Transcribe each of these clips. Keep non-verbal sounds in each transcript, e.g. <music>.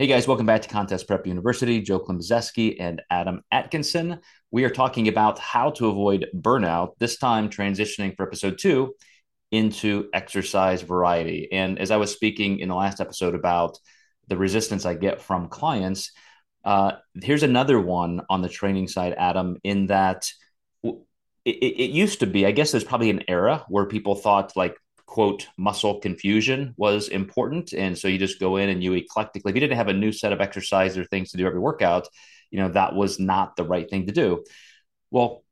Hey guys, welcome back to Contest Prep University. Joe Klemczewski and Adam Atkinson. We are talking about how to avoid burnout, this time transitioning for episode two into exercise variety. And as I was speaking in the last episode about the resistance I get from clients, uh, here's another one on the training side, Adam, in that it, it used to be, I guess there's probably an era where people thought like quote muscle confusion was important. And so you just go in and you eclectically if you didn't have a new set of exercises or things to do every workout you know that was not the right thing to do. Well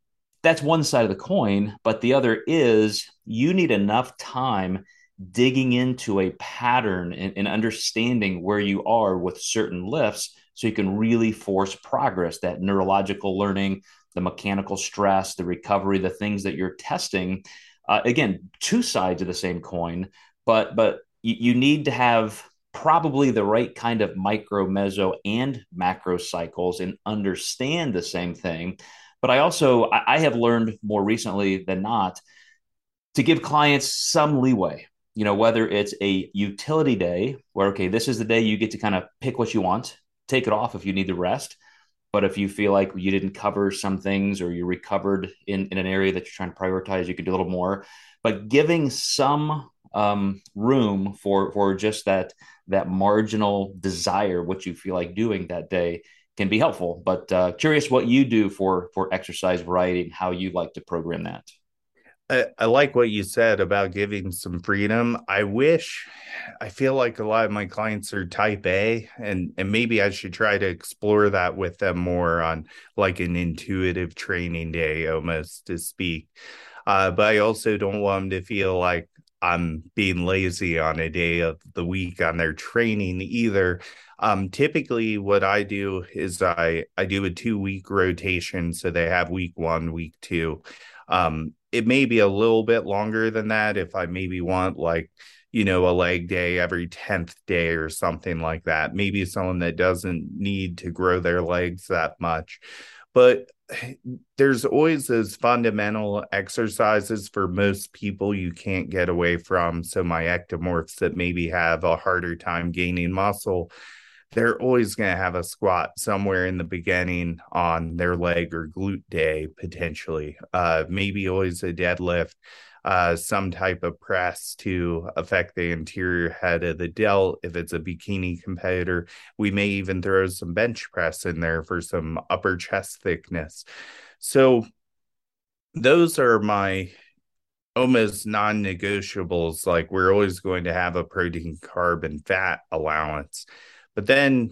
that's one side of the coin but the other is you need enough time digging into a pattern and, and understanding where you are with certain lifts so you can really force progress. That neurological learning the mechanical stress the recovery the things that you're testing uh, again, two sides of the same coin, but but you, you need to have probably the right kind of micro, meso, and macro cycles and understand the same thing. But I also I, I have learned more recently than not to give clients some leeway. You know, whether it's a utility day where okay, this is the day you get to kind of pick what you want, take it off if you need to rest but if you feel like you didn't cover some things or you recovered in, in an area that you're trying to prioritize, you could do a little more. But giving some um, room for for just that that marginal desire, what you feel like doing that day, can be helpful. But uh, curious what you do for for exercise variety and how you like to program that. I, I like what you said about giving some freedom. I wish I feel like a lot of my clients are type A and and maybe I should try to explore that with them more on like an intuitive training day almost to speak. Uh, but I also don't want them to feel like I'm being lazy on a day of the week on their training either. Um, typically what I do is I I do a two week rotation so they have week 1, week 2. Um, it may be a little bit longer than that if I maybe want like, you know, a leg day every 10th day or something like that. Maybe someone that doesn't need to grow their legs that much. But <sighs> there's always those fundamental exercises for most people you can't get away from. So, my ectomorphs that maybe have a harder time gaining muscle they're always going to have a squat somewhere in the beginning on their leg or glute day potentially uh, maybe always a deadlift uh, some type of press to affect the anterior head of the delt. If it's a bikini competitor we may even throw some bench press in there for some upper chest thickness. So those are my almost non-negotiables. Like we're always going to have a protein carb and fat allowance but then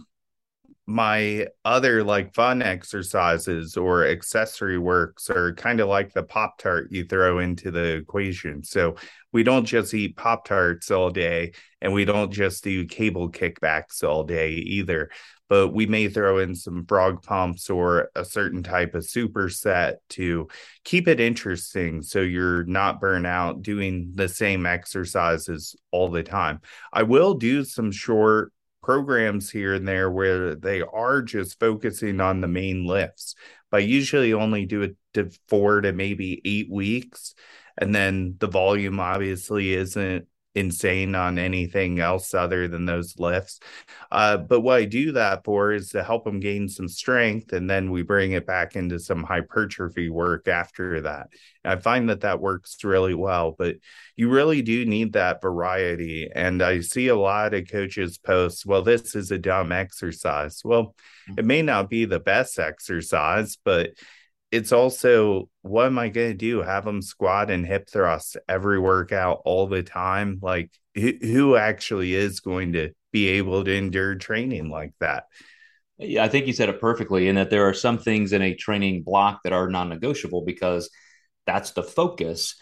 my other like fun exercises or accessory works are kind of like the Pop Tart you throw into the equation. So we don't just eat Pop Tarts all day and we don't just do cable kickbacks all day either. But we may throw in some frog pumps or a certain type of superset to keep it interesting so you're not burnt out doing the same exercises all the time. I will do some short programs here and there where they are just focusing on the main lifts. But I usually only do it to four to maybe eight weeks. And then the volume obviously isn't insane on anything else other than those lifts. Uh, but what I do that for is to help them gain some strength, and then we bring it back into some hypertrophy work after that. I find that that works really well, but you really do need that variety. And I see a lot of coaches post, well, this is a dumb exercise. Well, it mm-hmm. may not be the best exercise, but it's also what am I going to do? Have them squat and hip thrust every workout all the time? Like, who, who actually is going to be able to endure training like that? Yeah, I think you said it perfectly in that there are some things in a training block that are non negotiable because that's the focus.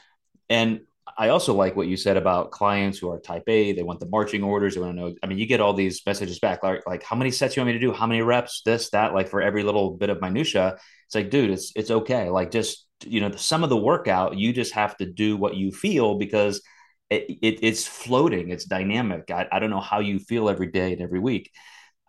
And I also like what you said about clients who are type A. They want the marching orders. They want to know. I mean, you get all these messages back, like, like how many sets you want me to do, how many reps, this, that, like for every little bit of minutia. It's like, dude, it's it's okay. Like just you know, some of the workout, you just have to do what you feel because it, it it's floating, it's dynamic. I, I don't know how you feel every day and every week.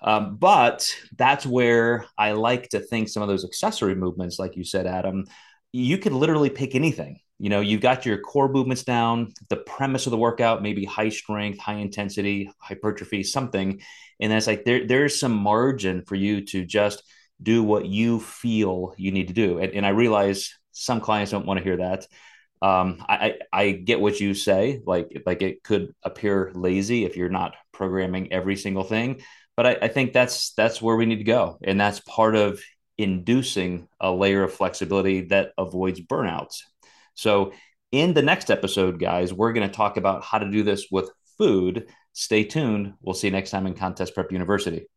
Um, but that's where I like to think some of those accessory movements, like you said, Adam, you could literally pick anything you know you've got your core movements down the premise of the workout maybe high strength high intensity hypertrophy something. And then it's like there there's some margin for you to just do what you feel you need to do. And, and i realize some clients don't want to hear that. Um, I, I get what you say like like it could appear lazy if you're not programming every single thing but I, I think that's that's where we need to go. And that's part of inducing a layer of flexibility that avoids burnouts so, in the next episode, guys, we're going to talk about how to do this with food. Stay tuned. We'll see you next time in Contest Prep University.